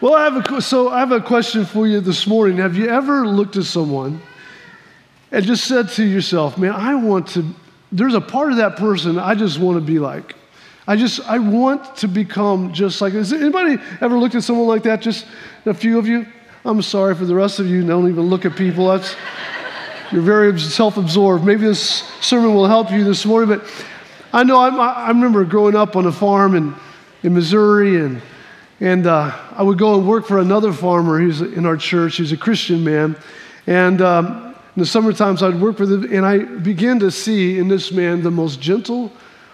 Well, I have a, so I have a question for you this morning. Have you ever looked at someone and just said to yourself, man, I want to, there's a part of that person I just want to be like. I just, I want to become just like, has anybody ever looked at someone like that? Just a few of you? I'm sorry for the rest of you, don't even look at people. That's, you're very self absorbed. Maybe this sermon will help you this morning, but I know I, I remember growing up on a farm in, in Missouri and and uh, I would go and work for another farmer who's in our church. He's a Christian man. And um, in the summer times, I'd work for him, and I began to see in this man the most gentle,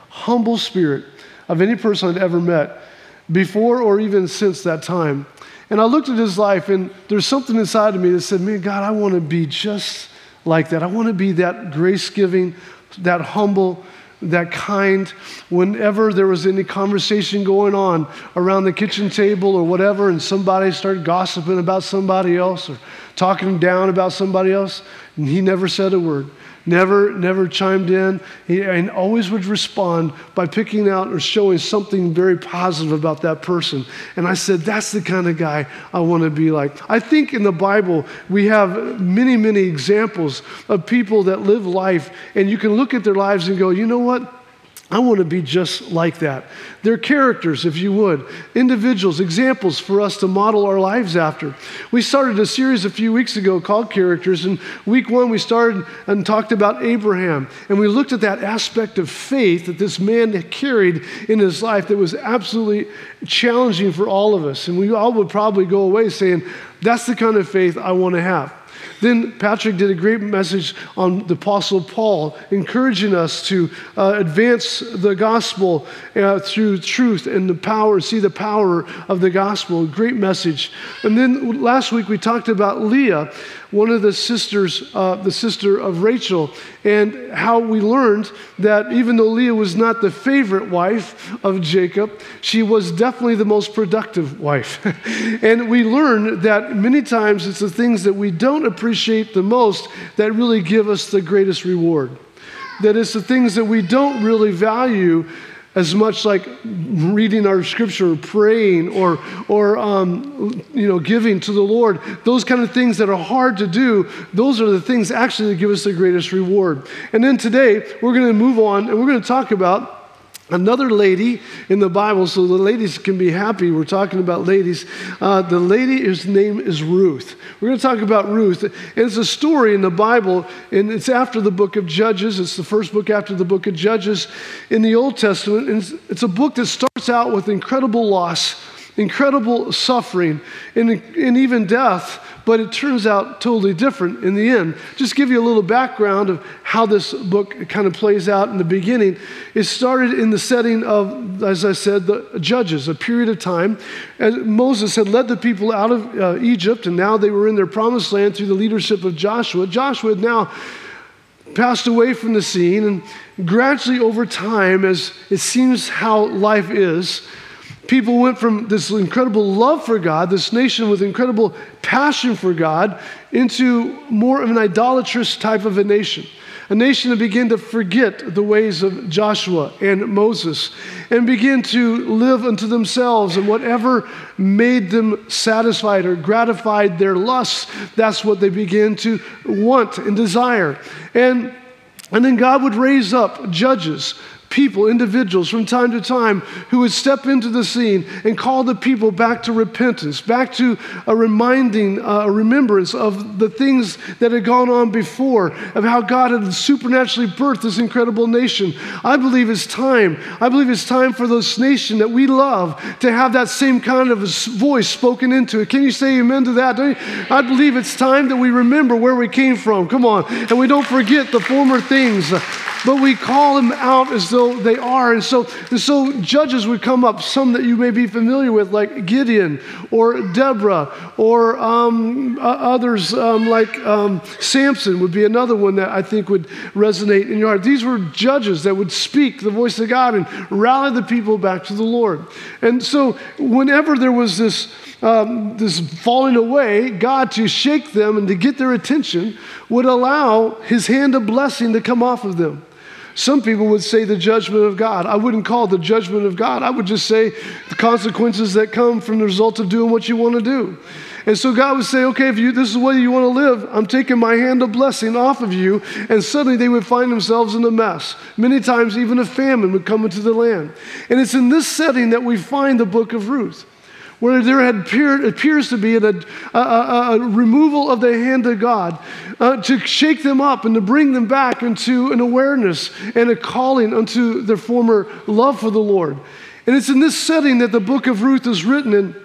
humble spirit of any person I'd ever met before or even since that time. And I looked at his life, and there's something inside of me that said, Man, God, I want to be just like that. I want to be that grace giving, that humble, that kind whenever there was any conversation going on around the kitchen table or whatever, and somebody started gossiping about somebody else or talking down about somebody else, and he never said a word never, never chimed in, he, and always would respond by picking out or showing something very positive about that person. And I said, that's the kind of guy I want to be like. I think in the Bible, we have many, many examples of people that live life, and you can look at their lives and go, you know what? I want to be just like that. They're characters, if you would, individuals, examples for us to model our lives after. We started a series a few weeks ago called Characters, and week one we started and talked about Abraham. And we looked at that aspect of faith that this man carried in his life that was absolutely challenging for all of us. And we all would probably go away saying, That's the kind of faith I want to have. Then Patrick did a great message on the Apostle Paul, encouraging us to uh, advance the gospel uh, through truth and the power, see the power of the gospel. Great message. And then last week we talked about Leah one of the sisters, uh, the sister of Rachel, and how we learned that even though Leah was not the favorite wife of Jacob, she was definitely the most productive wife. and we learned that many times it's the things that we don't appreciate the most that really give us the greatest reward. That it's the things that we don't really value as much like reading our scripture, praying, or, or um, you know, giving to the Lord, those kind of things that are hard to do, those are the things actually that give us the greatest reward. And then today, we're going to move on and we're going to talk about Another lady in the Bible, so the ladies can be happy. We're talking about ladies. Uh, the lady, his name is Ruth. We're going to talk about Ruth. And it's a story in the Bible, and it's after the book of Judges. It's the first book after the book of Judges in the Old Testament. And it's, it's a book that starts out with incredible loss, incredible suffering, and, and even death but it turns out totally different in the end. Just give you a little background of how this book kind of plays out in the beginning. It started in the setting of, as I said, the judges, a period of time. As Moses had led the people out of uh, Egypt, and now they were in their promised land through the leadership of Joshua. Joshua had now passed away from the scene, and gradually over time, as it seems how life is, people went from this incredible love for God, this nation with incredible passion for God, into more of an idolatrous type of a nation. A nation that began to forget the ways of Joshua and Moses and begin to live unto themselves and whatever made them satisfied or gratified their lusts, that's what they began to want and desire. And, and then God would raise up judges people, individuals from time to time who would step into the scene and call the people back to repentance, back to a reminding, uh, a remembrance of the things that had gone on before, of how God had supernaturally birthed this incredible nation. I believe it's time. I believe it's time for this nation that we love to have that same kind of voice spoken into it. Can you say amen to that? I believe it's time that we remember where we came from. Come on. And we don't forget the former things, but we call them out as though they are. And so, and so judges would come up, some that you may be familiar with, like Gideon or Deborah, or um, others um, like um, Samson would be another one that I think would resonate in your heart. These were judges that would speak the voice of God and rally the people back to the Lord. And so, whenever there was this, um, this falling away, God to shake them and to get their attention would allow his hand of blessing to come off of them Some people would say the judgment of God. I wouldn't call it the judgment of God. I would just say the consequences that come from the result of doing what you want to do. And so God would say, okay, if you, this is the way you want to live, I'm taking my hand of blessing off of you. And suddenly they would find themselves in a mess. Many times, even a famine would come into the land. And it's in this setting that we find the book of Ruth where there had appeared, appears to be a, a, a, removal of the hand of God uh, to shake them up and to bring them back into an awareness and a calling unto their former love for the Lord. And it's in this setting that the book of Ruth is written. And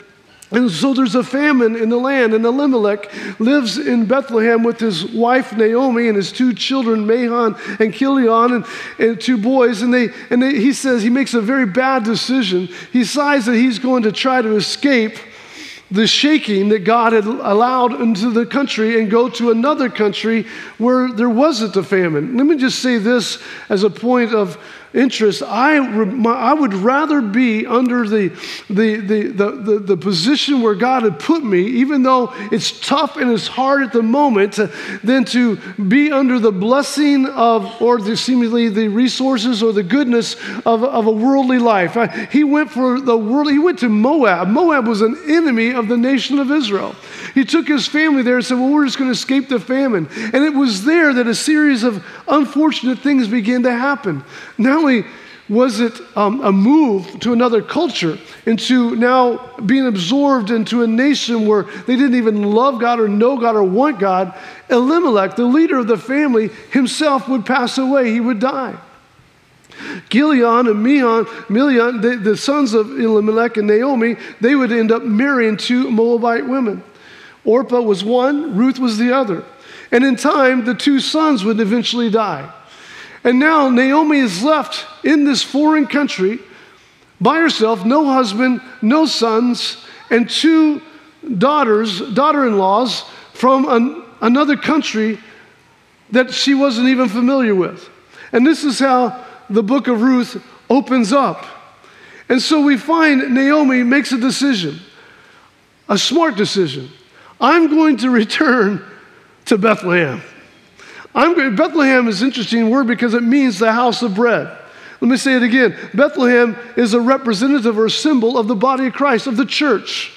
and so there's a famine in the land, and Elimelech lives in Bethlehem with his wife Naomi and his two children, Mahlon and Chilion, and, and two boys. And, they, and they, he says he makes a very bad decision. He decides that he's going to try to escape the shaking that God had allowed into the country and go to another country where there wasn't a famine. Let me just say this as a point of interest, I, I would rather be under the, the, the, the, the, the position where God had put me, even though it's tough and it's hard at the moment, than to be under the blessing of, or the, seemingly the resources or the goodness of, of a worldly life. He went for the world, he went to Moab. Moab was an enemy of the nation of Israel. He took his family there and said, Well, we're just going to escape the famine. And it was there that a series of unfortunate things began to happen. Not only was it um, a move to another culture, into now being absorbed into a nation where they didn't even love God or know God or want God. Elimelech, the leader of the family, himself would pass away, he would die. Chilion and Meon, Milion, the, the sons of Elimelech and Naomi, they would end up marrying two Moabite women. Orpah was one, Ruth was the other. And in time, the two sons would eventually die. And now Naomi is left in this foreign country by herself, no husband, no sons, and two daughters, daughter in laws from an, another country that she wasn't even familiar with. And this is how the book of Ruth opens up. And so we find Naomi makes a decision, a smart decision. I'm going to return to Bethlehem. I'm Bethlehem is an interesting word because it means the house of bread. Let me say it again. Bethlehem is a representative or symbol of the body of Christ, of the church.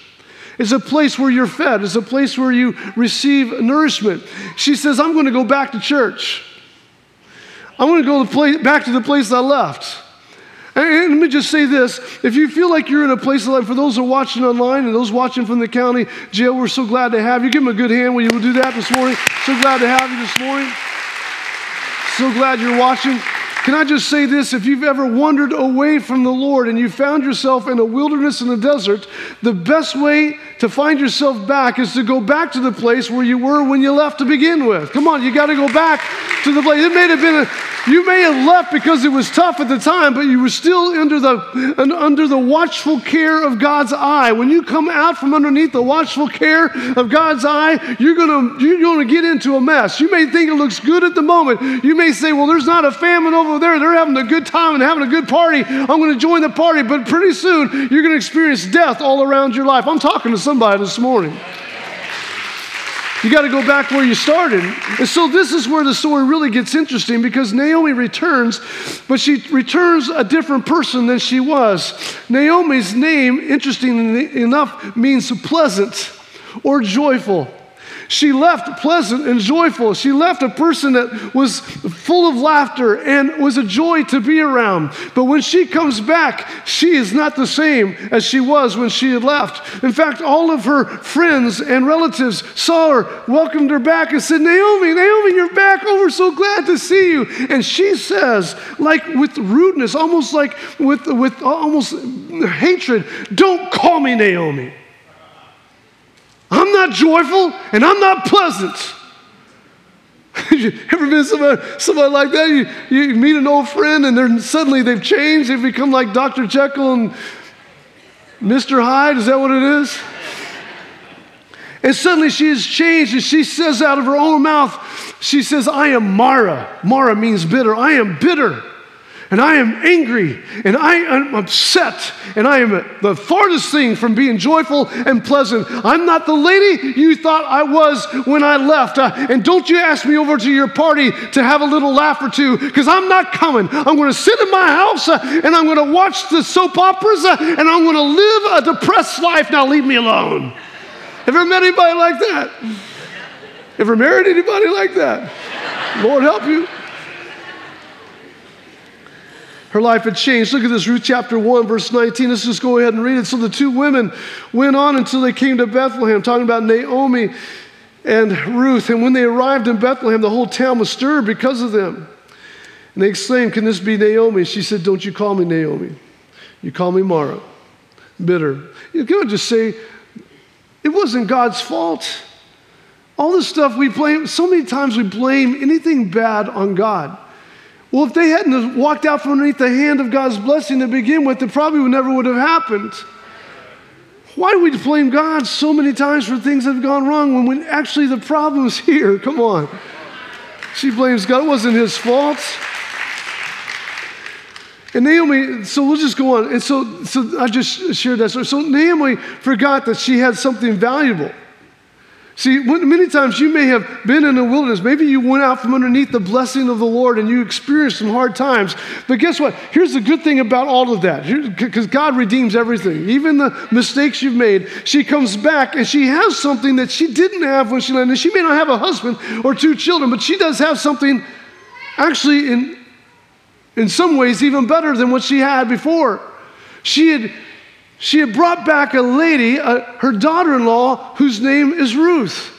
It's a place where you're fed, it's a place where you receive nourishment. She says, I'm going to go back to church. I'm going to go to back to the place I left. And, let me just say this if you feel like you're in a place of life, for those who are watching online and those watching from the county jail, we're so glad to have you. Give them a good hand when you do that this morning. So glad to have you this morning. So glad you're watching. Can I just say this? If you've ever wandered away from the Lord and you found yourself in a wilderness in a desert, the best way to find yourself back is to go back to the place where you were when you left to begin with. Come on, you got to go back to the place. It may have been a, you may have left because it was tough at the time, but you were still under the, under the watchful care of God's eye. When you come out from underneath the watchful care of God's eye, you're to, you're to get into a mess. You may think it looks good at the moment. You may say, well, there's not a famine over there. They're having a good time and having a good party. I'm going to join the party. But pretty soon, you're going to experience death all around your life. I'm talking to somebody this morning. You got to go back where you started. And so this is where the story really gets interesting because Naomi returns, but she returns a different person than she was. Naomi's name, interestingly enough, means pleasant or joyful. She left pleasant and joyful. She left a person that was full of laughter and was a joy to be around. But when she comes back, she is not the same as she was when she had left. In fact, all of her friends and relatives saw her, welcomed her back, and said, Naomi, Naomi, you're back. Oh, we're so glad to see you. And she says, like with rudeness, almost like with, with almost hatred, don't call me Naomi. I'm not joyful and I'm not pleasant. you ever been somebody, somebody like that? You, you meet an old friend and then suddenly they've changed. They've become like Dr. Jekyll and Mr. Hyde. Is that what it is? And suddenly she has changed and she says out of her own mouth, she says, I am Mara. Mara means bitter. I am bitter. And I am angry and I am upset and I am the farthest thing from being joyful and pleasant. I'm not the lady you thought I was when I left. Uh, and don't you ask me over to your party to have a little laugh or two because I'm not coming. I'm going to sit in my house uh, and I'm going to watch the soap operas uh, and I'm going to live a depressed life. Now leave me alone. Have you ever met anybody like that? Ever married anybody like that? Lord help you. Her life had changed. Look at this, Ruth chapter 1, verse 19. Let's just go ahead and read it. So the two women went on until they came to Bethlehem, talking about Naomi and Ruth. And when they arrived in Bethlehem, the whole town was stirred because of them. And they exclaimed, Can this be Naomi? She said, Don't you call me Naomi. You call me Mara. Bitter. You can just say, It wasn't God's fault. All this stuff we blame, so many times we blame anything bad on God. Well, if they hadn't walked out from underneath the hand of God's blessing to begin with, it probably never would have happened. Why do we blame God so many times for things that have gone wrong when we, actually the problem's here? Come on. She blames God. It wasn't his fault. And Naomi, so we'll just go on. And so, so I just shared that story. So Naomi forgot that she had something valuable. See, many times you may have been in the wilderness. Maybe you went out from underneath the blessing of the Lord and you experienced some hard times. But guess what? Here's the good thing about all of that because God redeems everything, even the mistakes you've made. She comes back and she has something that she didn't have when she landed. She may not have a husband or two children, but she does have something actually, in, in some ways, even better than what she had before. She had she had brought back a lady, uh, her daughter in law, whose name is Ruth.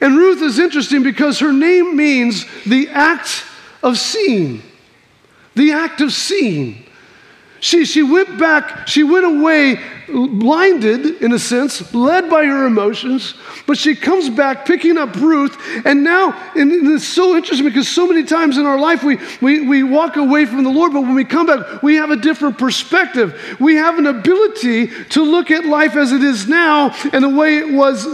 And Ruth is interesting because her name means the act of seeing. The act of seeing. She, she went back, she went away blinded, in a sense, led by her emotions, but she comes back picking up Ruth. And now, and it's so interesting because so many times in our life we, we, we walk away from the Lord, but when we come back, we have a different perspective. We have an ability to look at life as it is now and the way it was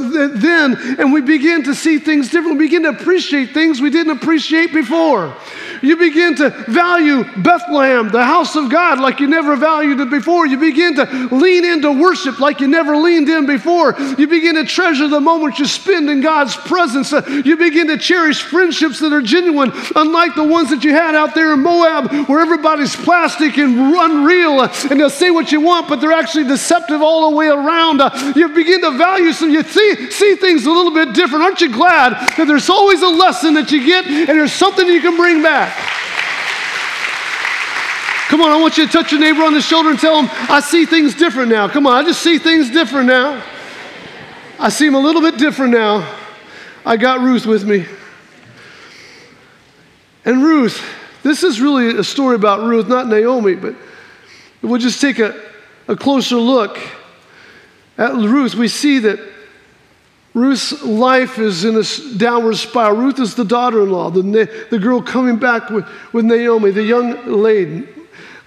then, and we begin to see things differently. We begin to appreciate things we didn't appreciate before. You begin to value Bethlehem, the house of God, like you never valued it before. You begin to lean into worship like you never leaned in before. You begin to treasure the moments you spend in God's presence. Uh, you begin to cherish friendships that are genuine, unlike the ones that you had out there in Moab, where everybody's plastic and unreal, uh, and they'll say what you want, but they're actually deceptive all the way around. Uh, you begin to value some, you see, see things a little bit different. Aren't you glad that there's always a lesson that you get and there's something you can bring back? Come on, I want you to touch your neighbor on the shoulder and tell him, I see things different now. Come on, I just see things different now. I see them a little bit different now. I got Ruth with me. And Ruth, this is really a story about Ruth, not Naomi, but we'll just take a, a closer look at Ruth. We see that Ruth's life is in a downward spiral. Ruth is the daughter in law, the, the girl coming back with, with Naomi, the young lady,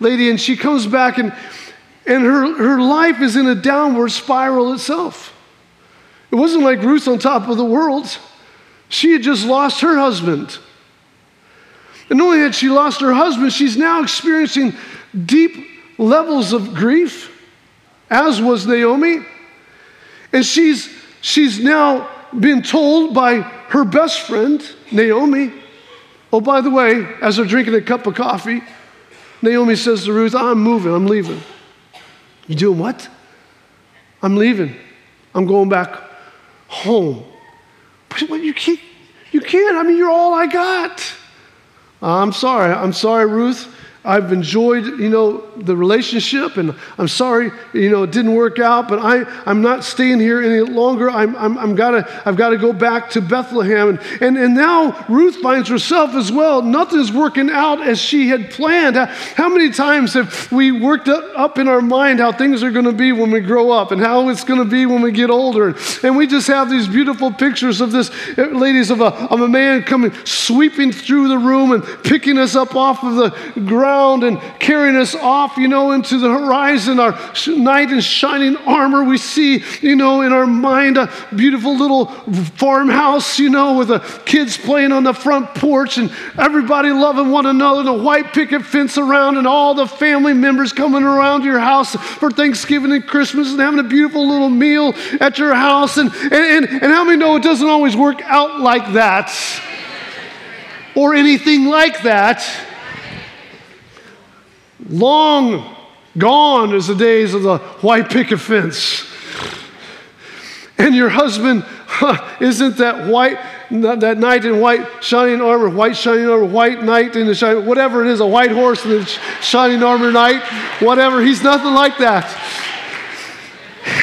lady, and she comes back, and, and her, her life is in a downward spiral itself. It wasn't like Ruth on top of the world, she had just lost her husband. And not only had she lost her husband, she's now experiencing deep levels of grief, as was Naomi. And she's She's now been told by her best friend, Naomi. Oh, by the way, as they're drinking a cup of coffee, Naomi says to Ruth, I'm moving, I'm leaving. You doing what? I'm leaving. I'm going back home. But you can't, you can't. I mean, you're all I got. I'm sorry. I'm sorry, Ruth. I've enjoyed, you know, the relationship, and I'm sorry, you know, it didn't work out, but I, I'm not staying here any longer. I'm, I'm, I'm gotta, I've got to go back to Bethlehem. And, and, and now Ruth finds herself as well. Nothing's working out as she had planned. How, many times have we worked up, in our mind how things are going to be when we grow up and how it's going to be when we get older? And we just have these beautiful pictures of this, uh, ladies, of a, of a man coming, sweeping through the room and picking us up off of the ground around and carrying us off, you know, into the horizon, our knight in shining armor. We see, you know, in our mind a beautiful little farmhouse, you know, with the kids playing on the front porch and everybody loving one another, and a white picket fence around, and all the family members coming around your house for Thanksgiving and Christmas and having a beautiful little meal at your house. And, and, and, and how many know it doesn't always work out like that? Or anything like that. Long gone is the days of the white picket fence. And your husband huh, isn't that white, that knight in white shining armor, white shining armor, white knight in the shining, whatever it is, a white horse in the shining armor knight, whatever. He's nothing like that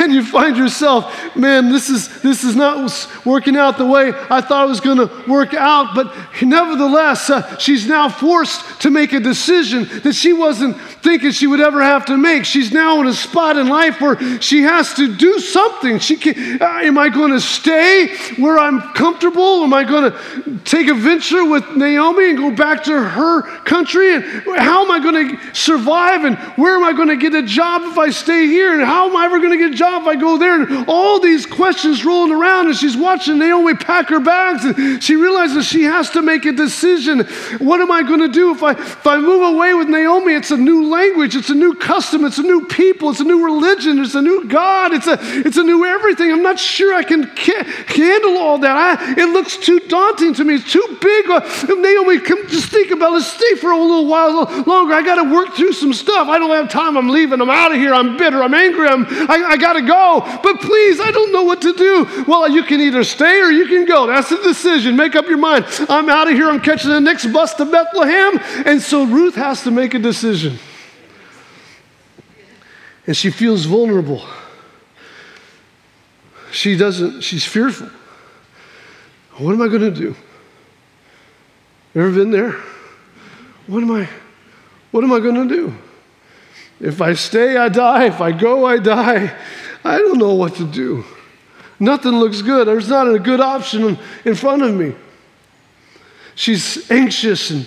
and you find yourself, man, this is, this is not working out the way I thought it was going to work out. But nevertheless, uh, she's now forced to make a decision that she wasn't thinking she would ever have to make. She's now in a spot in life where she has to do something. She can, uh, am I going to stay where I'm comfortable? Am I going to take a venture with Naomi and go back to her country? And how am I going to survive? And where am I going to get a job if I stay here? And how am I ever going to get a job if I go there? And all these questions rolling around, and she's watching Naomi pack her bags, and she realizes she has to make a decision. What am I going to do if I if I move away with Naomi? It's a new language, it's a new custom, it's a new people, it's a new religion, it's a new God, it's a it's a new everything. I'm not sure I can ca- handle all that. I, it looks too daunting to me. It's too big. Uh, Naomi, come just think about it. Let's stay for a little while longer. I got to work through some stuff. I don't have time. I'm leaving. I'm out of here. I'm bitter. I'm angry. I'm, I, I got to go. But please, I don't know what to do. Well, you can either stay or you can go. That's the decision. Make up your mind. I'm out of here. I'm catching the next bus to Bethlehem. And so Ruth has to make a decision. And she feels vulnerable. She doesn't, she's fearful. What am I going to do? Ever been there? What am I, what am I going to do? If I stay, I die. If I go, I die. I don't know what to do. Nothing looks good. There's not a good option in front of me. She's anxious and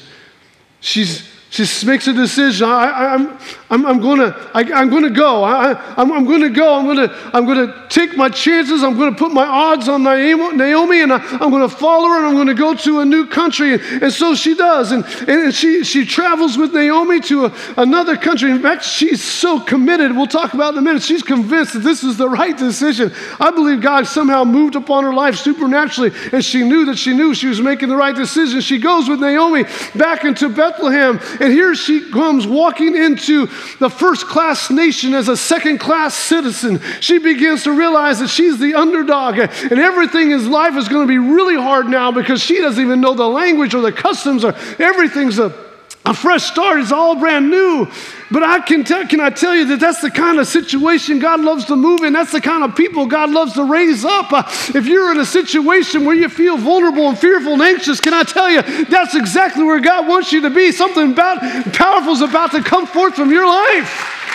she's she makes a decision. I, am I'm, I'm going to I'm going to go. I, I'm, I'm going to go. I'm going to I'm going to take my chances. I'm going to put my odds on Naomi, and I, am going to follow her, and I'm going to go to a new country. And, and so she does, and, and she she travels with Naomi to a, another country. In fact, she's so committed. We'll talk about in a minute. She's convinced that this is the right decision. I believe God somehow moved upon her life supernaturally, and she knew that she knew she was making the right decision. She goes with Naomi back into Bethlehem and here she comes walking into the first class nation as a second class citizen. She begins to realize that she's the underdog and everything in life is going to be really hard now because she doesn't even know the language or the customs or everything's a a fresh start is all brand new. But I can tell, can I tell you that that's the kind of situation God loves to move in. That's the kind of people God loves to raise up. Uh, if you're in a situation where you feel vulnerable and fearful and anxious, can I tell you that's exactly where God wants you to be. Something about, powerful is about to come forth from your life.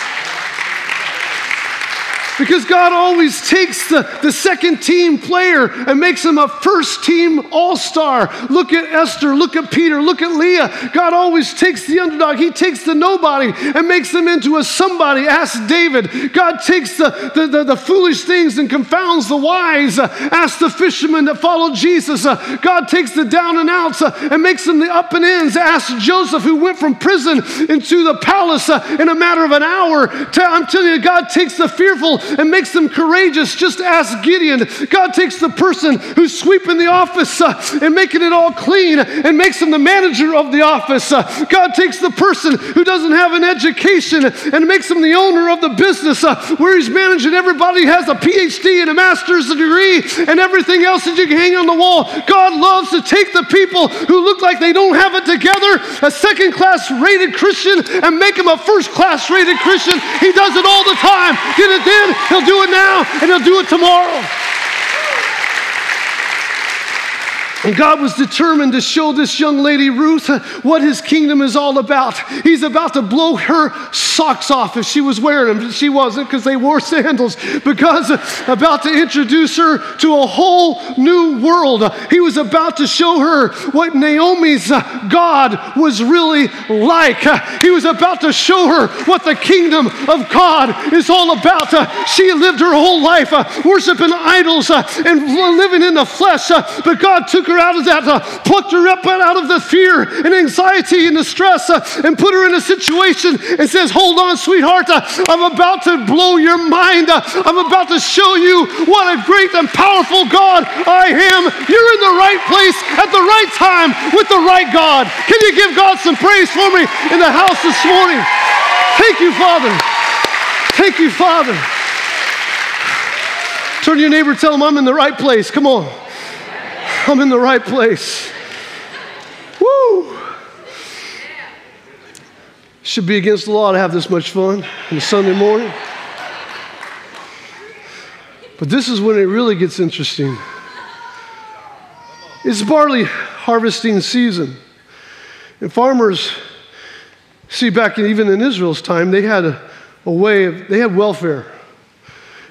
Because God always takes the, the second team player and makes him a first team all star. Look at Esther, look at Peter, look at Leah. God always takes the underdog, He takes the nobody and makes them into a somebody. Ask David. God takes the, the, the, the foolish things and confounds the wise. Ask the fishermen that followed Jesus. Uh, God takes the down and outs uh, and makes them the up and ins. Ask Joseph, who went from prison into the palace uh, in a matter of an hour. I'm telling you, God takes the fearful and makes them courageous. Just ask Gideon. God takes the person who's sweeping the office uh, and making it all clean and makes them the manager of the office. Uh, God takes the person who doesn't have an education and makes them the owner of the business uh, where he's managing everybody has a PhD and a master's degree and everything else that you can hang on the wall. God loves to take the people who look like they don't have it together, a second class rated Christian, and make them a first class rated Christian. He does it all the time. Get it then? He'll do it now and he'll do it tomorrow. And God was determined to show this young lady, Ruth, what his kingdom is all about. He's about to blow her socks off if she was wearing them. She wasn't because they wore sandals. Because about to introduce her to a whole new world. He was about to show her what Naomi's God was really like. He was about to show her what the kingdom of God is all about. She lived her whole life worshiping idols and living in the flesh, but God took her her out of that, uh, plucked her up out of the fear and anxiety and the stress, uh, and put her in a situation and says, Hold on, sweetheart, uh, I'm about to blow your mind. Uh, I'm about to show you what a great and powerful God I am. You're in the right place at the right time with the right God. Can you give God some praise for me in the house this morning? Thank you, Father. Thank you, Father. Turn to your neighbor, tell him I'm in the right place. Come on. I'm in the right place. Woo! Should be against the law to have this much fun on a Sunday morning. But this is when it really gets interesting. It's barley harvesting season. And farmers, see, back in, even in Israel's time, they had a, a way of, they had welfare.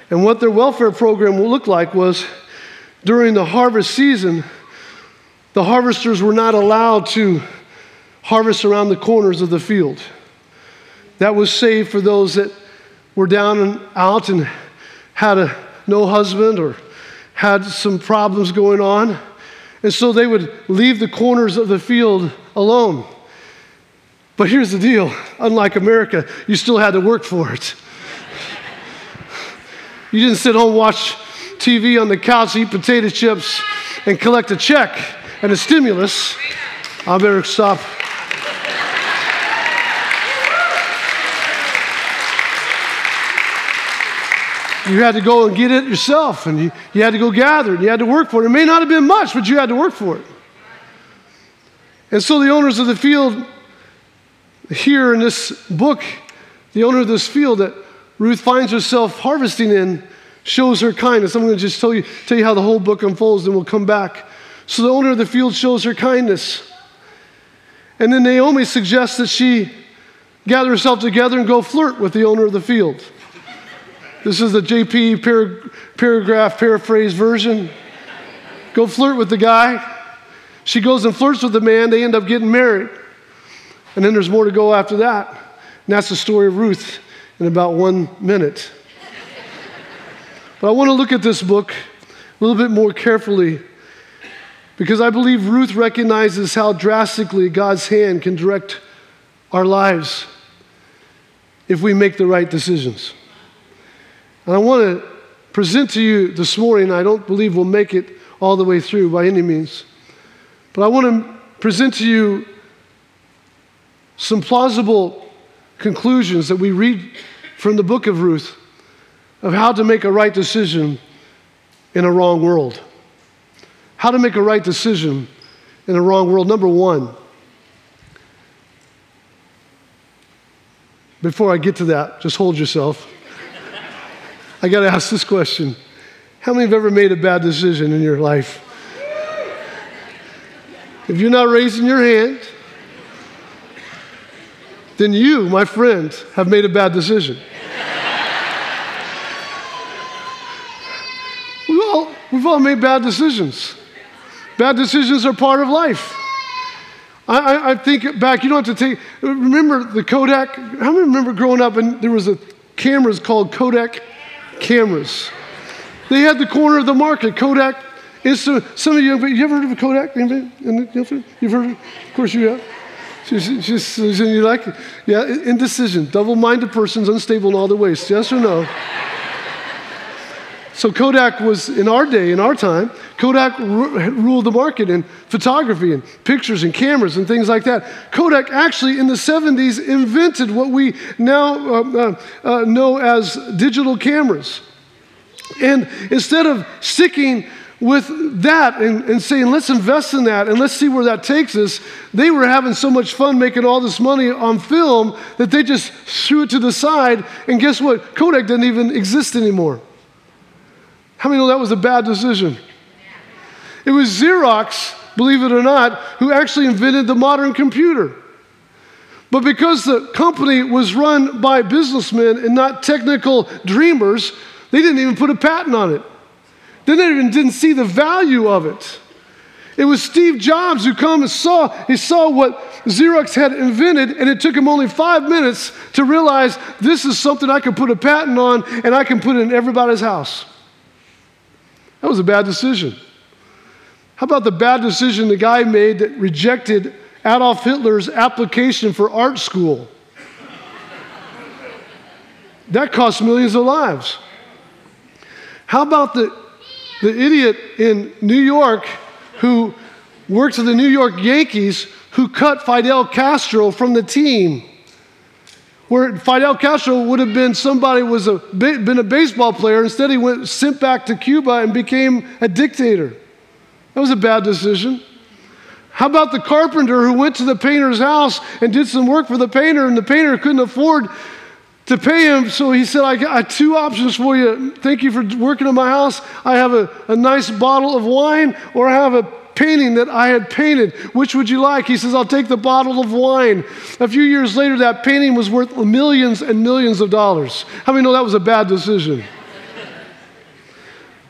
And what their welfare program looked like was during the harvest season, the harvesters were not allowed to harvest around the corners of the field. That was saved for those that were down and out and had a, no husband or had some problems going on. And so they would leave the corners of the field alone. But here's the deal unlike America, you still had to work for it. You didn't sit home, watch TV on the couch, eat potato chips, and collect a check and a stimulus. I better stop. You had to go and get it yourself, and you, you had to go gather, and you had to work for it. It may not have been much, but you had to work for it. And so the owners of the field, here in this book, the owner of this field that Ruth finds herself harvesting in, shows her kindness. I'm going to just tell you, tell you how the whole book unfolds, and we'll come back. So the owner of the field shows her kindness. And then Naomi suggests that she gather herself together and go flirt with the owner of the field. This is the JP par- paragraph paraphrase version. Go flirt with the guy. She goes and flirts with the man. They end up getting married. And then there's more to go after that. And that's the story of Ruth in about one minute. But I want to look at this book a little bit more carefully because I believe Ruth recognizes how drastically God's hand can direct our lives if we make the right decisions. And I want to present to you this morning, I don't believe we'll make it all the way through by any means, but I want to present to you some plausible conclusions that we read from the book of Ruth of how to make a right decision in a wrong world. How to make a right decision in a wrong world. Number one, before I get to that, just hold yourself. I got to ask this question How many have ever made a bad decision in your life? If you're not raising your hand, then you, my friend, have made a bad decision. We've all made bad decisions. Bad decisions are part of life. I, I, think back, you don't have to take, remember the Kodak? How many remember growing up and there was a cameras called Kodak cameras? They had the corner of the market, Kodak. Insta, uh, some of you, you ever heard of a Kodak? You've heard, of course you have. Just, just, you like, yeah, indecision, double-minded persons, unstable in all their ways. Yes or no? So Kodak was, in our day, in our time, Kodak ruled the market in photography and pictures and cameras and things like that. Kodak actually, in the 70s, invented what we now uh, uh, uh, know as digital cameras. And instead of sticking with that and, and, saying, let's invest in that and let's see where that takes us, they were having so much fun making all this money on film that they just threw it to the side. And guess what? Kodak doesn't even exist anymore. How many know that was a bad decision? It was Xerox believe it or not, who actually invented the modern computer. But because the company was run by businessmen and not technical dreamers, they didn't even put a patent on it. They even didn't see the value of it. It was Steve Jobs who come and saw, he saw what Xerox had invented, and it took him only five minutes to realize this is something I can put a patent on and I can put it in everybody's house. That was a bad decision. How about the bad decision the guy made that rejected Adolf Hitler's application for art school? that cost millions of lives. How about the, the idiot in New York who worked for the New York Yankees who cut Fidel Castro from the team? Where Fidel Castro would have been somebody was a been a baseball player, instead he went sent back to Cuba and became a dictator. That was a bad decision. How about the carpenter who went to the painter's house and did some work for the painter, and the painter couldn't afford to pay him? So he said, I got two options for you. Thank you for working in my house. I have a, a nice bottle of wine, or I have a painting that I had painted. Which would you like? He says, I'll take the bottle of wine. A few years later, that painting was worth millions and millions of dollars. How many know that was a bad decision?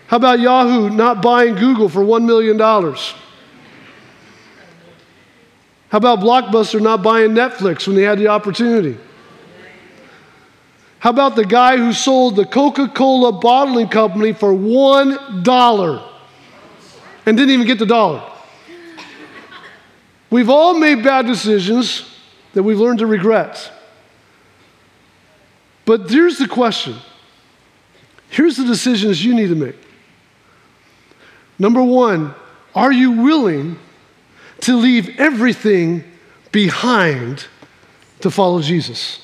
How about Yahoo not buying Google for $1 million? How about Blockbuster not buying Netflix when they had the opportunity? How about the guy who sold the Coca Cola bottling company for $1 and didn't even get the dollar? We've all made bad decisions that we've learned to regret. But here's the question here's the decisions you need to make. Number one, are you willing to leave everything behind to follow Jesus?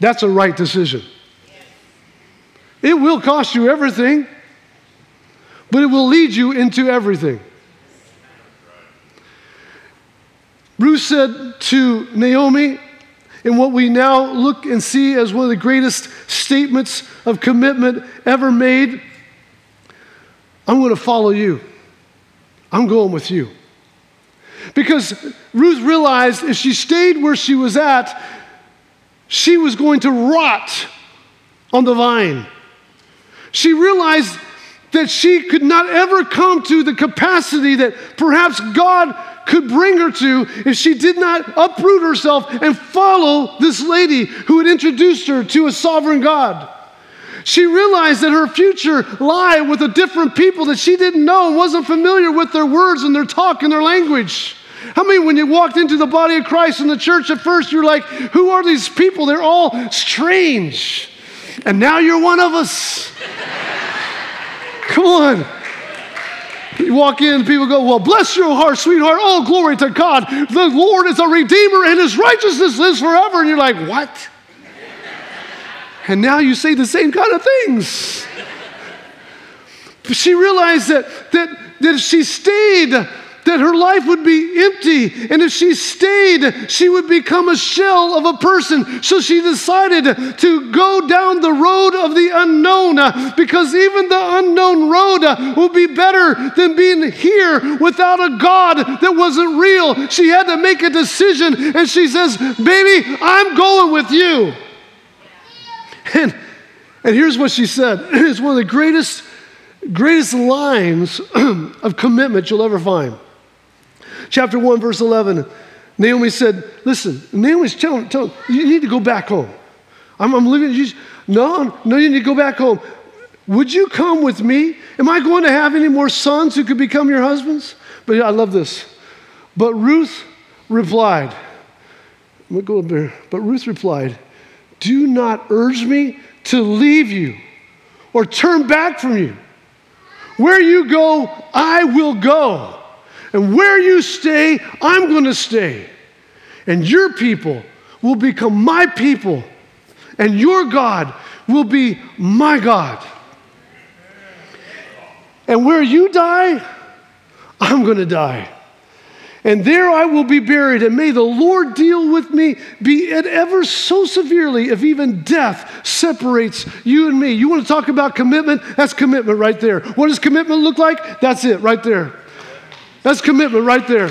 That's a right decision. It will cost you everything, but it will lead you into everything. Ruth said to Naomi, in what we now look and see as one of the greatest statements of commitment ever made, I'm going to follow you. I'm going with you. Because Ruth realized if she stayed where she was at, she was going to rot on the vine. She realized that she could not ever come to the capacity that perhaps God could bring her to if she did not uproot herself and follow this lady who had introduced her to a sovereign God. She realized that her future lay with a different people that she didn't know and wasn't familiar with their words and their talk and their language. How many, when you walked into the body of Christ in the church at first, you're like, who are these people? They're all strange. And now you're one of us. Come on. You walk in, people go, Well, bless your heart, sweetheart. Oh, glory to God. The Lord is a redeemer and his righteousness lives forever. And you're like, What? And now you say the same kind of things. She realized that, that, that if she stayed, that her life would be empty. And if she stayed, she would become a shell of a person. So she decided to go down the road of the unknown uh, because even the unknown road uh, will be better than being here without a God that wasn't real. She had to make a decision and she says, Baby, I'm going with you. And, and here's what she said it's one of the greatest, greatest lines of commitment you'll ever find. Chapter 1, verse 11. Naomi said, Listen, Naomi's telling, telling you need to go back home. I'm, I'm living, you, no, no, you need to go back home. Would you come with me? Am I going to have any more sons who could become your husbands? But I love this. But Ruth replied, go up there. But Ruth replied, do not urge me to leave you or turn back from you. Where you go, I will go. And where you stay, I'm going to stay. And your people will become my people, and your God will be my God. And where you die, I'm going to die and there I will be buried. And may the Lord deal with me, be it ever so severely, if even death separates you and me. You want to talk about commitment? That's commitment right there. What does commitment look like? That's it right there. That's commitment right there.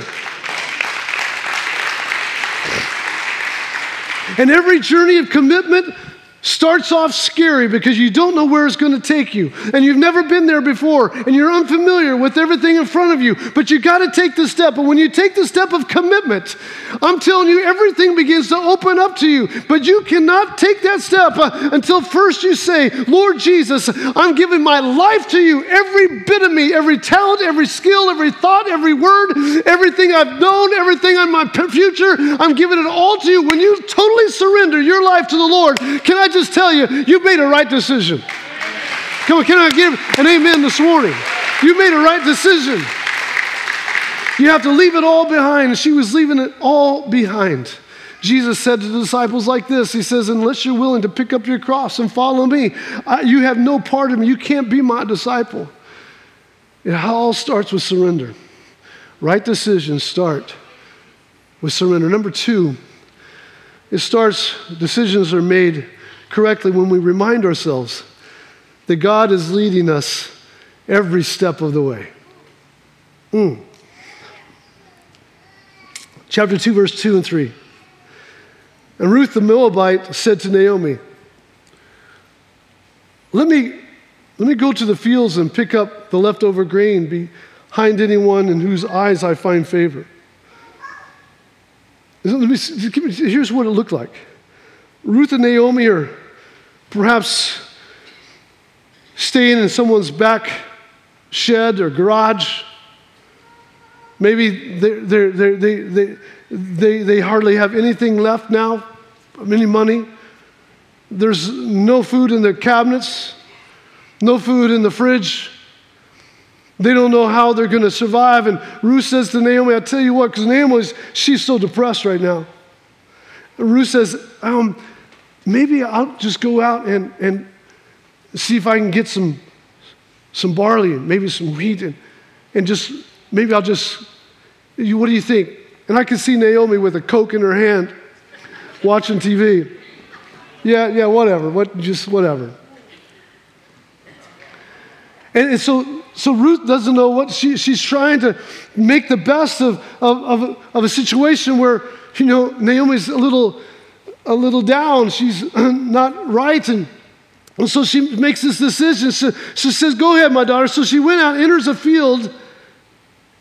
And every journey of commitment starts off scary because you don't know where it's going to take you. And you've never been there before and you're unfamiliar with everything in front of you but you got to take the step. And when you take the step of commitment i'm telling you everything begins to open up to you. But you cannot take that step uh, until first you say lord jesus i'm giving my life to you. Every bit of me every talent every skill every thought every word everything i've known everything on my future i'm giving it all to you. When you totally surrender your life to the lord can i just tell you, you made a right decision. Come on, can I give an amen this morning? You made a right decision. You have to leave it all behind. She was leaving it all behind. Jesus said to the disciples like this He says, Unless you're willing to pick up your cross and follow me, I, you have no part of me. You can't be my disciple. It all starts with surrender. Right decisions start with surrender. Number two, it starts, decisions are made correctly when we remind ourselves that God is leading us every step of the way. Mm. Chapter 2, verse 2 and 3. And Ruth the Moabite said to Naomi, Let me, let me go to the fields and pick up the leftover grain behind anyone in whose eyes I find favor. Let me, here's what it looked like Ruth and Naomi are perhaps staying in someone's back shed or garage. Maybe they they they, they, they, they hardly have anything left now, any money. There's no food in their cabinets, no food in the fridge. They don't know how they're going to survive. And Ruth says to Naomi, I tell you what, because Naomi, she's so depressed right now. Ruth says, um, maybe I'll just go out and, and see if I can get some, some barley and maybe some wheat and, and just, maybe I'll just, you, what do you think? And I can see Naomi with a Coke in her hand watching TV. Yeah, yeah, whatever, what, just whatever. And, and so, so Ruth doesn't know what she, she's trying to make the best of, of, of, of a situation where, you know, Naomi's a little, a little down. She's not right. And, and so she makes this decision. So she says, Go ahead, my daughter. So she went out, enters a field,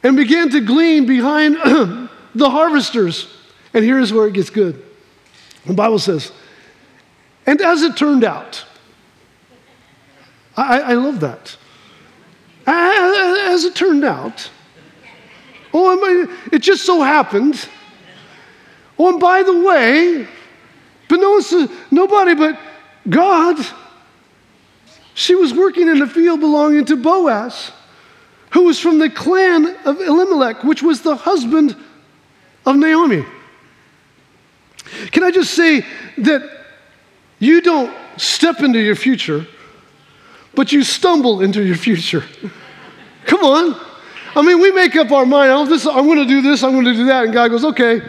and began to glean behind the harvesters. And here's where it gets good. The Bible says, and as it turned out, I, I love that. As it turned out, oh, it just so happened. Oh, and by the way, but no one said, nobody but God. She was working in a field belonging to Boaz, who was from the clan of Elimelech, which was the husband of Naomi. Can I just say that you don't step into your future, but you stumble into your future? Come on. I mean, we make up our mind, oh, this, I'm going to do this, I'm going to do that. And God goes, okay,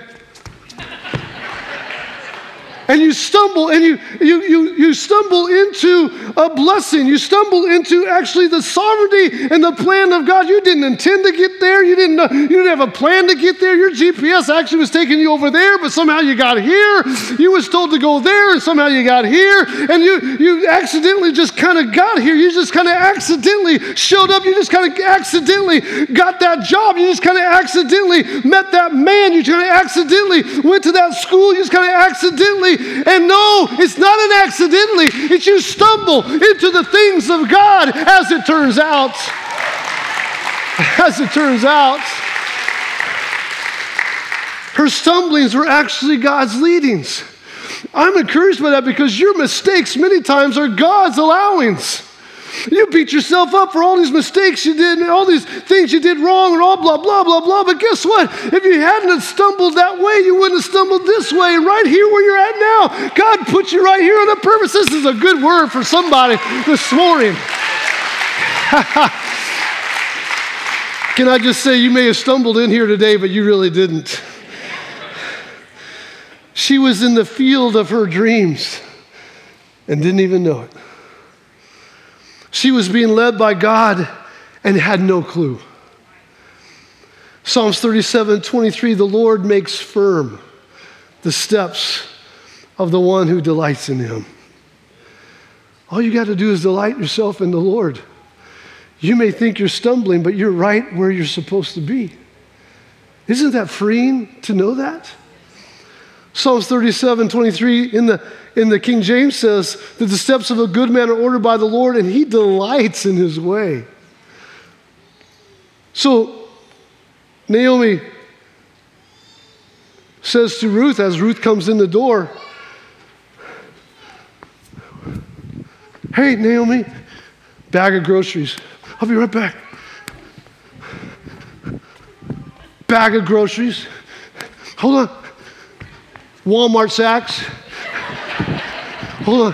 and you stumble and you, you, you, you stumble into a blessing. You stumble into actually the sovereignty and the plan of God. You didn't intend to get there. You didn't, you didn't have a plan to get there. Your GPS actually was taking you over there, but somehow you got here. You was told to go there, and somehow you got here. And you, you accidentally just kind of got here. You just kind of accidentally showed up. You just kind of accidentally got that job. You just kind of accidentally met that man. You kind of accidentally went to that school. You just kind of accidentally and no, it's not an accidentally, it's you stumble into the things of God as it turns out. As it turns out. Her stumblings were actually God's leadings. I'm encouraged by that because your mistakes many times are God's allowings. You beat yourself up for all these mistakes you did and all these things you did wrong and all blah, blah, blah, blah. But guess what? If you hadn't stumbled that way, you wouldn't have stumbled this way, right here where you're at now. God put you right here on a purpose. This is a good word for somebody this morning. Can I just say, you may have stumbled in here today, but you really didn't. She was in the field of her dreams and didn't even know it. She was being led by God and had no clue. Psalms 37 23, the Lord makes firm the steps of the one who delights in him. All you got to do is delight yourself in the Lord. You may think you're stumbling, but you're right where you're supposed to be. Isn't that freeing to know that? Psalms 37 23 in the, in the King James says that the steps of a good man are ordered by the Lord and he delights in his way. So, Naomi says to Ruth as Ruth comes in the door, Hey, Naomi, bag of groceries. I'll be right back. Bag of groceries. Hold on. Walmart sacks. Hold on.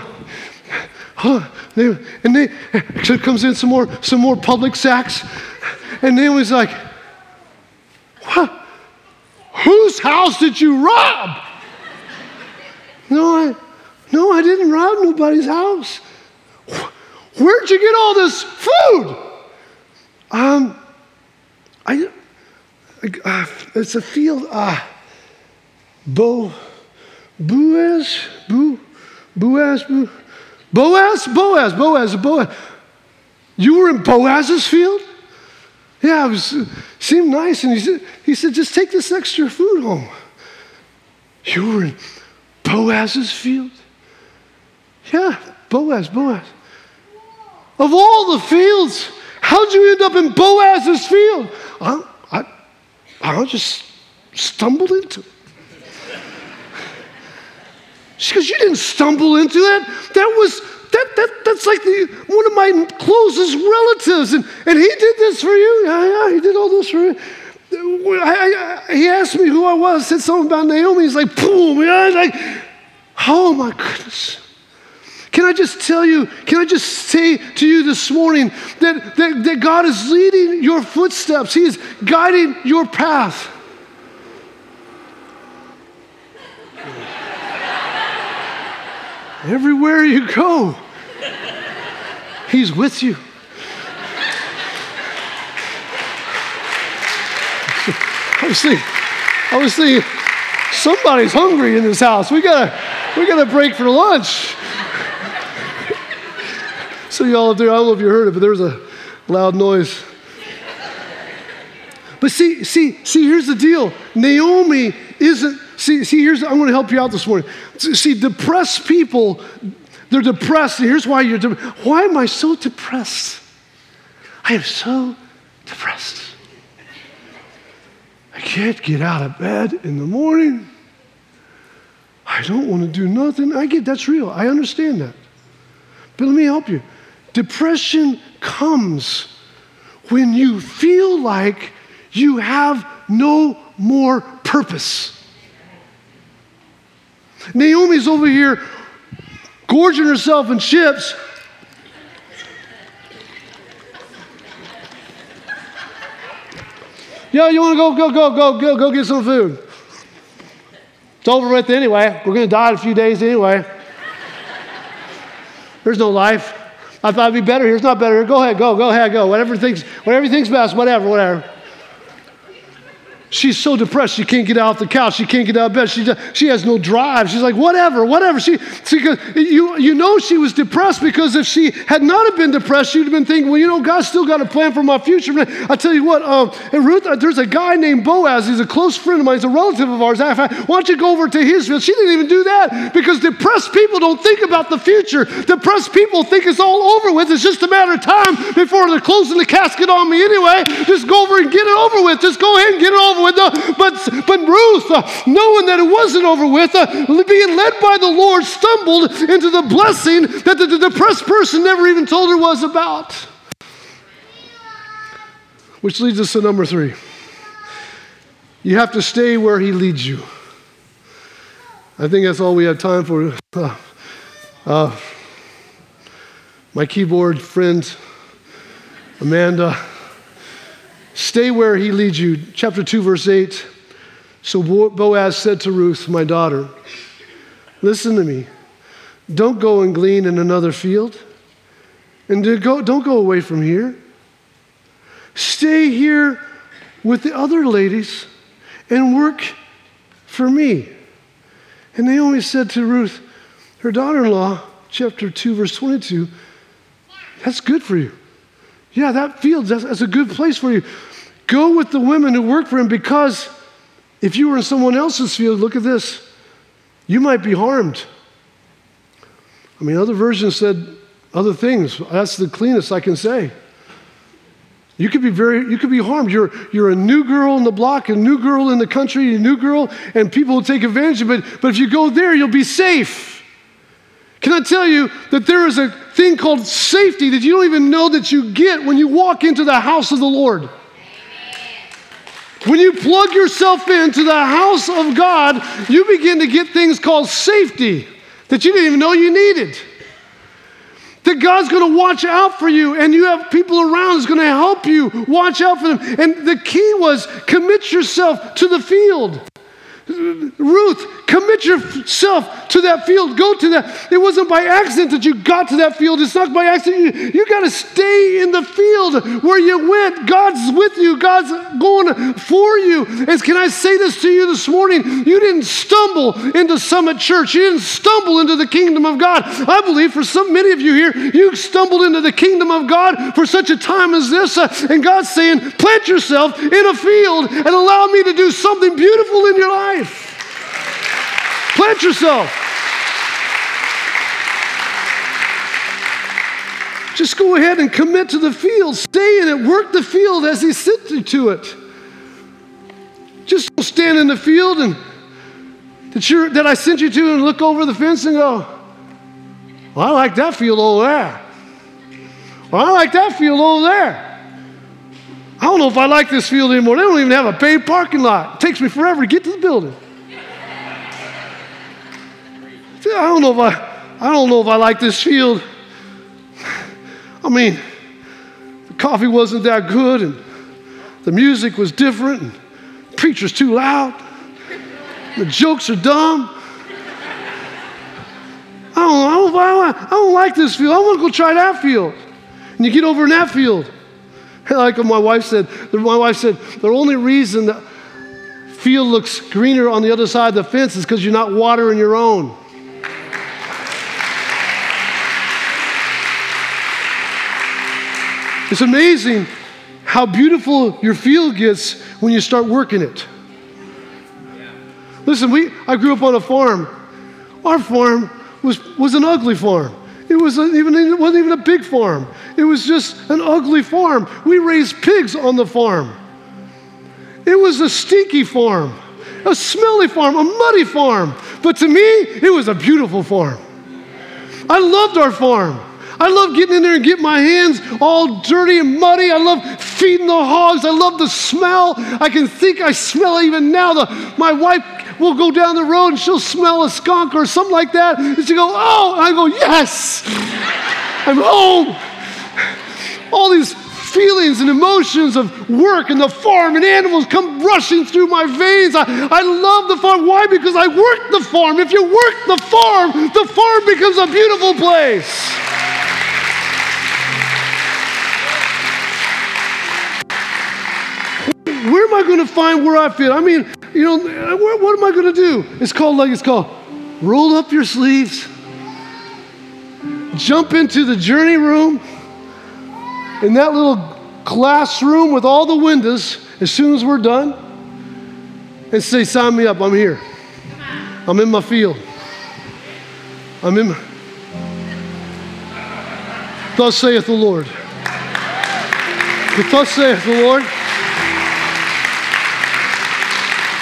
Hold on. And then so comes in some more, some more Publix sacks. And Naomi's like, what? Whose house did you rob? No, I, no, I didn't rob nobody's house. Where'd you get all this food? Um, I, uh, it's a field. Uh, Bo, Boaz, Bo, Boaz, Bo, Boaz, Boaz, Boaz, Boaz. You were in Boaz's field? Yeah, it was, seemed nice. And he said, he said, just take this extra food home. You were in Boaz's field? Yeah, Boaz, Boaz. Of all the fields, how'd you end up in Boaz's field? I, I, I just stumbled into it. She goes, You didn't stumble into that. That was that, that that's like the one of my closest relatives, and, and he did this for you. Yeah, yeah, he did all this for you. I, I, he asked me who I was, said something about Naomi. He's like, boom, yeah, like, oh my goodness. Can I just tell you, can I just say to you this morning that, that, that God is leading your footsteps, He is guiding your path. Everywhere you go, He's with you. I was thinking, I was thinking, somebody's hungry in this house. We gotta, we gotta break for lunch. so y'all there, I don't know if you heard it, but there was a loud noise. But see, see, see, here's the deal. Naomi isn't, see, see, here's, I'm gonna help you out this morning. See, depressed people, they're depressed. Here's why you're de- Why am I so depressed? I am so depressed. I can't get out of bed in the morning. I don't want to do nothing. I get that's real. I understand that. But let me help you. Depression comes when you feel like you have no more purpose. Naomi's over here gorging herself in chips. Yo, you want to go, go, go, go, go, go get some food? It's over with anyway. We're going to die in a few days anyway. There's no life. I thought it'd be better here. It's not better here. Go ahead, go, go ahead, go. Whatever thinks, whatever thinks best, whatever, whatever. She's so depressed she can't get out of the couch. She can't get out of bed. She, she has no drive. She's like, whatever, whatever. She, she you, you know she was depressed because if she had not have been depressed, she'd have been thinking, well, you know, God's still got a plan for my future. I tell you what, um, and Ruth, uh, there's a guy named Boaz. He's a close friend of mine. He's a relative of ours. Why don't you go over to his field? She didn't even do that because depressed people don't think about the future. Depressed people think it's all over with. It's just a matter of time before they're closing the casket on me anyway. Just go over and get it over with. Just go ahead and get it over with. Uh, but, but Ruth, uh, knowing that it wasn't over with, uh, being led by the Lord, stumbled into the blessing that the, the depressed person never even told her was about. Which leads us to number three. You have to stay where He leads you. I think that's all we have time for. Uh, uh, my keyboard friend, Amanda. Stay where he leads you. Chapter 2, verse 8. So Boaz said to Ruth, my daughter, Listen to me. Don't go and glean in another field. And don't go away from here. Stay here with the other ladies and work for me. And Naomi said to Ruth, her daughter in law, chapter 2, verse 22, that's good for you. Yeah, that field, that's, that's, a good place for you. Go with the women who work for him because if you were in someone else's field, look at this, you might be harmed. I mean, other versions said other things. That's the cleanest I can say. You could be very, you could be harmed. You're, you're a new girl in the block, a new girl in the country, a new girl, and people will take advantage of it. But if you go there, you'll be safe. Can I tell you that there is a thing called safety that you don't even know that you get when you walk into the house of the Lord? When you plug yourself into the house of God, you begin to get things called safety that you didn't even know you needed. That God's to watch out for you, and you have people around who's to help you watch out for them. And the key was commit yourself to the field. Ruth, commit yourself to that field. Go to that. It wasn't by accident that you got to that field. It's not by accident. You, you got to stay in the field where you went. God's with you, God's going for you. And can I say this to you this morning? You didn't stumble into Summit Church, you didn't stumble into the kingdom of God. I believe for so many of you here, you stumbled into the kingdom of God for such a time as this. Uh, and God's saying, plant yourself in a field and allow me to do something beautiful in your life life. Plant yourself. Just go ahead and commit to the field. Stay in it. Work the field as He sent you to it. Just stand in the field and that, you that I sent you to and look over the fence and go, well, I like that field over there. Well, I like that field over there. I don't know if I like this field anymore. They don't even have a paid parking lot. It takes me forever to get to the building. I don't know if I, I don't know if I like this field. I mean, the coffee wasn't that good, and the music was different, and the preacher's too loud. The jokes are dumb. I don't, I don't, I don't, I don't like this field. I want to go try that field. And you get over in that field. Like my wife said, my wife said, the only reason the field looks greener on the other side of the fence is because you're not watering your own. It's amazing how beautiful your field gets when you start working it. Listen, we, I grew up on a farm. Our farm was, was an ugly farm. It, was a, even, it wasn't even a big farm. It was just an ugly farm. We raised pigs on the farm. It was a stinky farm, a smelly farm, a muddy farm. But to me, it was a beautiful farm. I loved our farm. I love getting in there and getting my hands all dirty and muddy. I love feeding the hogs. I love the smell. I can think I smell even now. The, my wife will go down the road and she'll smell a skunk or something like that. And she'll go, oh, and I go, yes, I'm home. All these feelings and emotions of work and the farm and animals come rushing through my veins. I, I love the farm. Why? Because I work the farm. If you work the farm, the farm becomes a beautiful place. Am I going to find where I fit? I mean, you know, what am I going to do? It's called like it's called roll up your sleeves, jump into the journey room in that little classroom with all the windows as soon as we're done and say, Sign me up, I'm here. I'm in my field. I'm in my. Thus saith the Lord. Thus saith the Lord.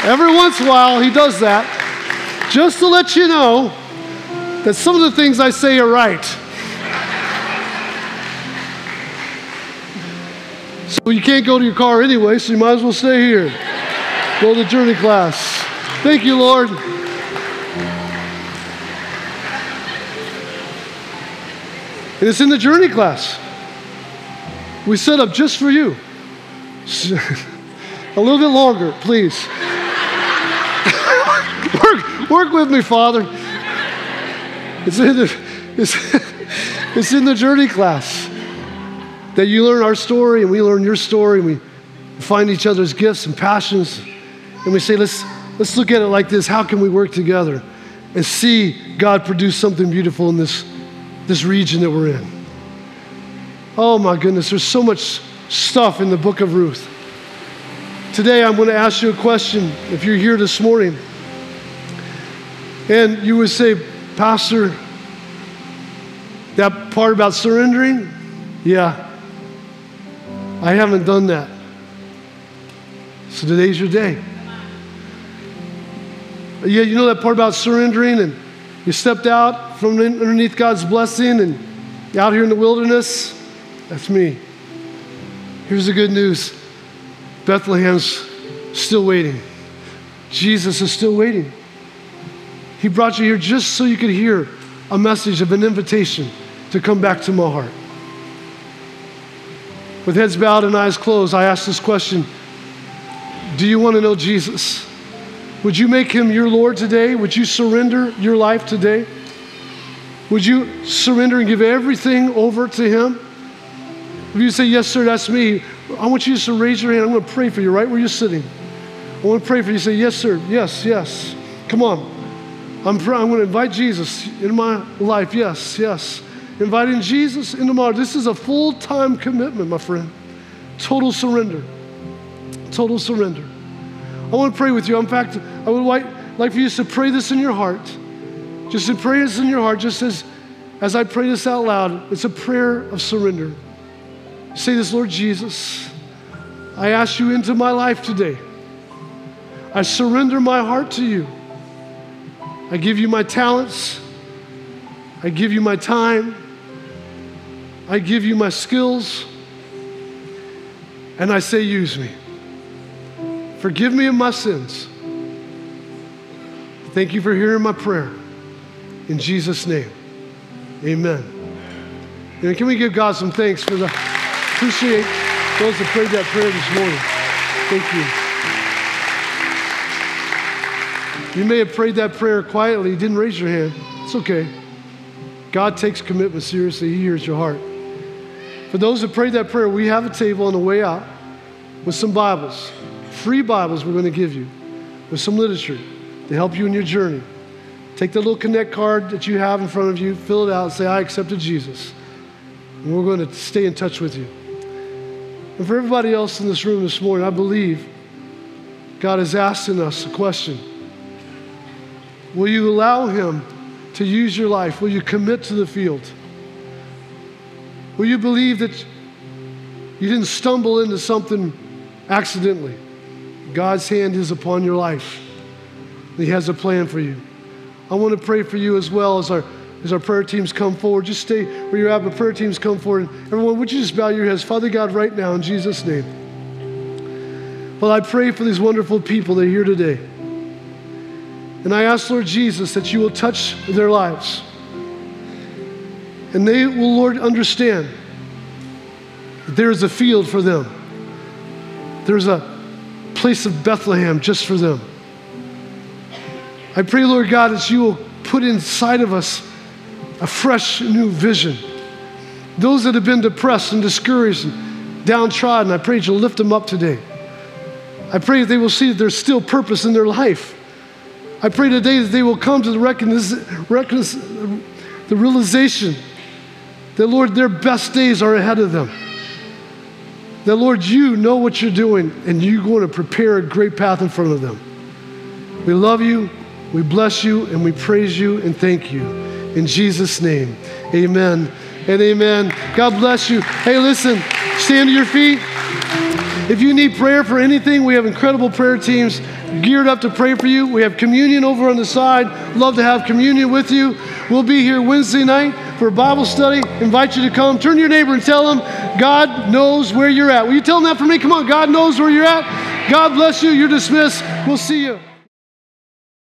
Every once in a while, he does that just to let you know that some of the things I say are right. So you can't go to your car anyway, so you might as well stay here. Go to journey class. Thank you, Lord. And it's in the journey class. We set up just for you. A little bit longer, please. Work, work with me, Father. It's in the, it's, it's in the journey class that you learn our story and we learn your story and we find each other's gifts and passions, and we say, let's, let's look at it like this. How can we work together and see God produce something beautiful in this, this region that we're in? Oh my goodness, there's so much stuff in the book of Ruth. Today, I'm going to ask you a question. If you're here this morning, and you would say, Pastor, that part about surrendering, yeah, I haven't done that. So today's your day. Yeah, you know that part about surrendering and you stepped out from underneath God's blessing and out here in the wilderness? That's me. Here's the good news Bethlehem's still waiting. Jesus is still waiting. He brought you here just so you could hear a message of an invitation to come back to my heart. With heads bowed and eyes closed, I ask this question Do you want to know Jesus? Would you make him your Lord today? Would you surrender your life today? Would you surrender and give everything over to him? If you say, Yes, sir, that's me, I want you to raise your hand. I'm going to pray for you right where you're sitting. I want to pray for you. Say, Yes, sir. Yes, yes. Come on. I'm, pr- I'm going to invite Jesus in my life. Yes, yes. Inviting Jesus into my. This is a full time commitment, my friend. Total surrender. Total surrender. I want to pray with you. In fact, I would like, like for you to pray this in your heart. Just to pray this in your heart, just as, as I pray this out loud. It's a prayer of surrender. Say this, Lord Jesus, I ask you into my life today. I surrender my heart to you. I give you my talents. I give you my time. I give you my skills. And I say, use me. Forgive me of my sins. Thank you for hearing my prayer. In Jesus' name, amen. And can we give God some thanks for the, appreciate those that prayed that prayer this morning. Thank you. You may have prayed that prayer quietly, you didn't raise your hand. It's okay. God takes commitment seriously, He hears your heart. For those that prayed that prayer, we have a table on the way out with some Bibles, free Bibles we're going to give you, with some literature to help you in your journey. Take the little Connect card that you have in front of you, fill it out, and say, I accepted Jesus. And we're going to stay in touch with you. And for everybody else in this room this morning, I believe God is asking us a question Will you allow Him to use your life? Will you commit to the field? Will you believe that you didn't stumble into something accidentally? God's hand is upon your life. He has a plan for you. I want to pray for you as well as our as our prayer teams come forward. Just stay where you're at, but prayer teams come forward. Everyone, would you just bow your heads? Father God, right now, in Jesus' name. Well, I pray for these wonderful people that are here today. And I ask, Lord Jesus, that you will touch their lives. And they will, Lord, understand that there is a field for them. There's a place of Bethlehem just for them. I pray, Lord God, that you will put inside of us a fresh new vision. Those that have been depressed and discouraged and downtrodden, I pray that you'll lift them up today. I pray that they will see that there's still purpose in their life. I pray today that they will come to the, the realization that, Lord, their best days are ahead of them. That, Lord, you know what you're doing and you're going to prepare a great path in front of them. We love you, we bless you, and we praise you and thank you. In Jesus' name, amen and amen. God bless you. Hey, listen, stand to your feet. If you need prayer for anything, we have incredible prayer teams geared up to pray for you. We have communion over on the side. Love to have communion with you. We'll be here Wednesday night for a Bible study. Invite you to come. Turn to your neighbor and tell him, God knows where you're at. Will you tell him that for me? Come on, God knows where you're at. God bless you. You're dismissed. We'll see you.